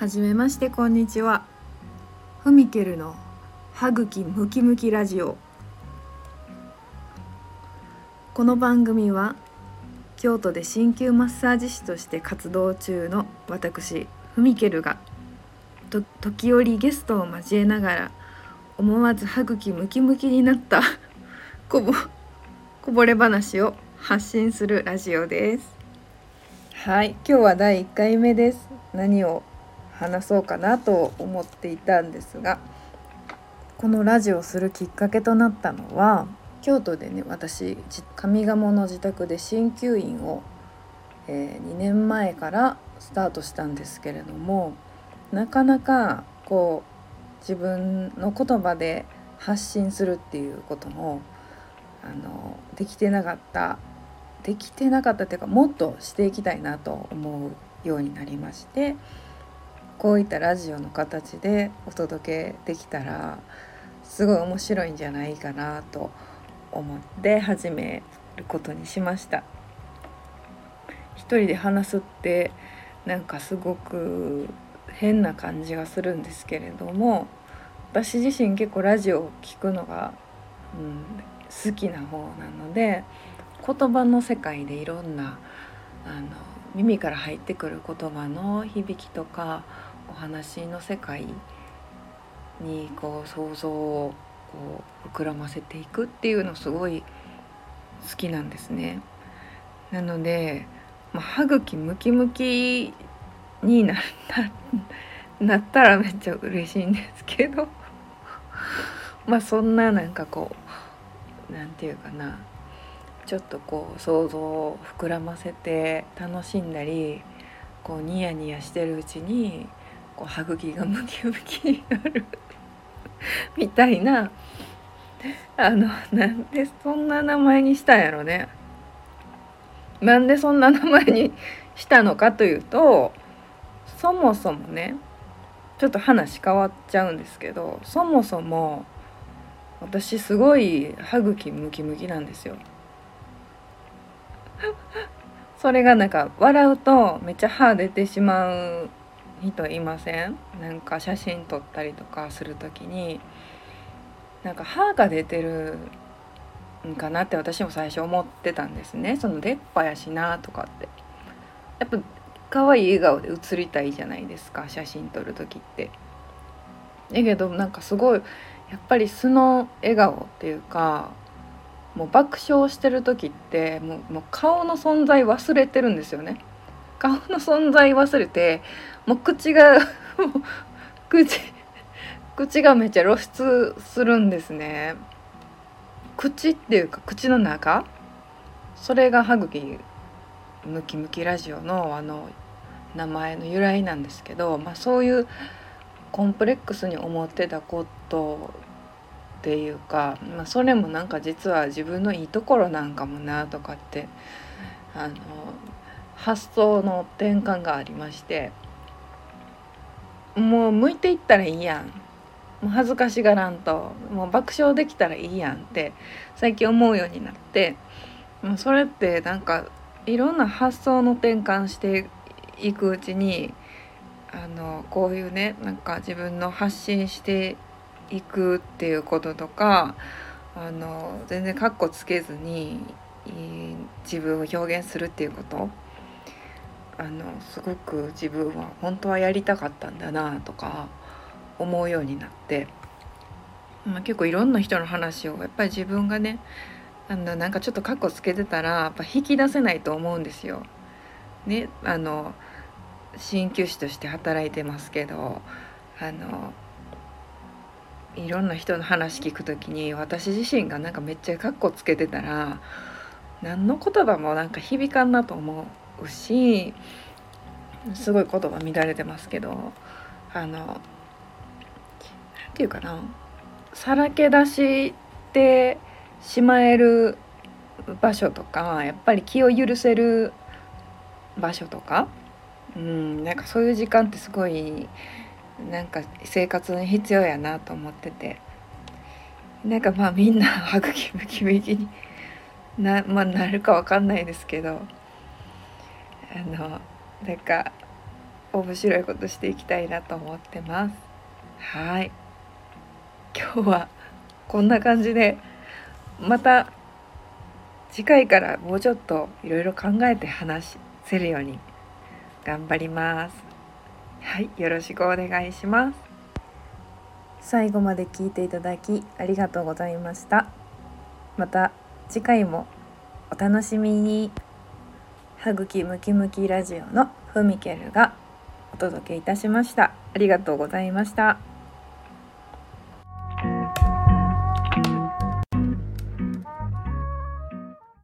はじめましてこんにちは。ふみけるの歯茎ムキムキラジオ。この番組は京都で鍼灸マッサージ師として活動中の私ふみけるがと時折ゲストを交えながら思わず歯茎ムキムキになったこぼこぼれ話を発信するラジオです。はい今日は第1回目です。何を話そうかなと思っていたんですがこのラジオをするきっかけとなったのは京都でね私上賀茂の自宅で鍼灸院を、えー、2年前からスタートしたんですけれどもなかなかこう自分の言葉で発信するっていうこともあのできてなかったできてなかったっていうかもっとしていきたいなと思うようになりましてこういったラジオの形でお届けできたらすごい面白いんじゃないかなと思って始めることにしました。一人で話すってなんかすごく変な感じがするんですけれども私自身結構ラジオを聴くのが、うん、好きな方なので言葉の世界でいろんなあの耳から入ってくる言葉の響きとかお話の世界にこう想像をこう膨らませていくっていうのすごい好きなんですね。なので、まあ、歯茎ムキムキになった なったらめっちゃ嬉しいんですけど まあそんななんかこう何て言うかなちょっとこう想像を膨らませて楽しんだりこうニヤニヤしてるうちにこう歯茎がムキムキになるみたいなあのなんでそんな名前にしたんやろね。なんでそんな名前にしたのかというとそもそもねちょっと話変わっちゃうんですけどそもそも私すごい歯茎ムキムキなんですよ。それがなんか笑うとめっちゃ歯出てしまう人いません？なんか写真撮ったりとかする時になんか歯が出てるんかなって私も最初思ってたんですね。その出っ歯やしなとかって。やっぱ可愛い笑顔で写りたいじゃないですか写真撮る時って。だけどなんかすごいやっぱり素の笑顔っていうかもう爆笑してる時ってもうもう顔の存在忘れてるんですよね。顔の存在忘れてもう口が 口口がめっちゃ露出するんですね。口っていうか口の中？それが歯茎ムキムキラジオのあの名前の由来なんですけど、まあ、そういうコンプレックスに思ってたことっていうか、まあ、それもなんか実は自分のいいところなんかもなとかってあの発想の転換がありまして。もう向いていったらいいやん。もう恥ずかしがらんと。もう爆笑できたらいいやんって。最近思うようになって。もうそれってなんかいろんな発想の転換していくうちにあのこういうねなんか自分の発信していくっていうこととかあの全然カッコつけずに自分を表現するっていうこと。あのすごく自分は本当はやりたかったんだなとか思うようになって、まあ、結構いろんな人の話をやっぱり自分がねあのなんかちょっとカッコつけてたらやっぱ引き出せないと思うんですよ。ねあの鍼灸師として働いてますけどあのいろんな人の話聞く時に私自身がなんかめっちゃカッコつけてたら何の言葉もなんか響かんなと思ううしすごい言葉乱れてますけどあの何て言うかなさらけ出してしまえる場所とかやっぱり気を許せる場所とかうんなんかそういう時間ってすごいなんか生活に必要やなと思っててなんかまあみんな 歯茎ムキムキにな,、まあ、なるかわかんないですけどあのなんか面白いことしていきたいなと思ってます。はい。今日はこんな感じでまた次回からもうちょっといろいろ考えて話せるように頑張ります。はい。よろしくお願いします。最後まで聞いていただきありがとうございました。また次回もお楽しみに。歯茎ムキムキラジオのふみけるがお届けいたしました。ありがとうございました。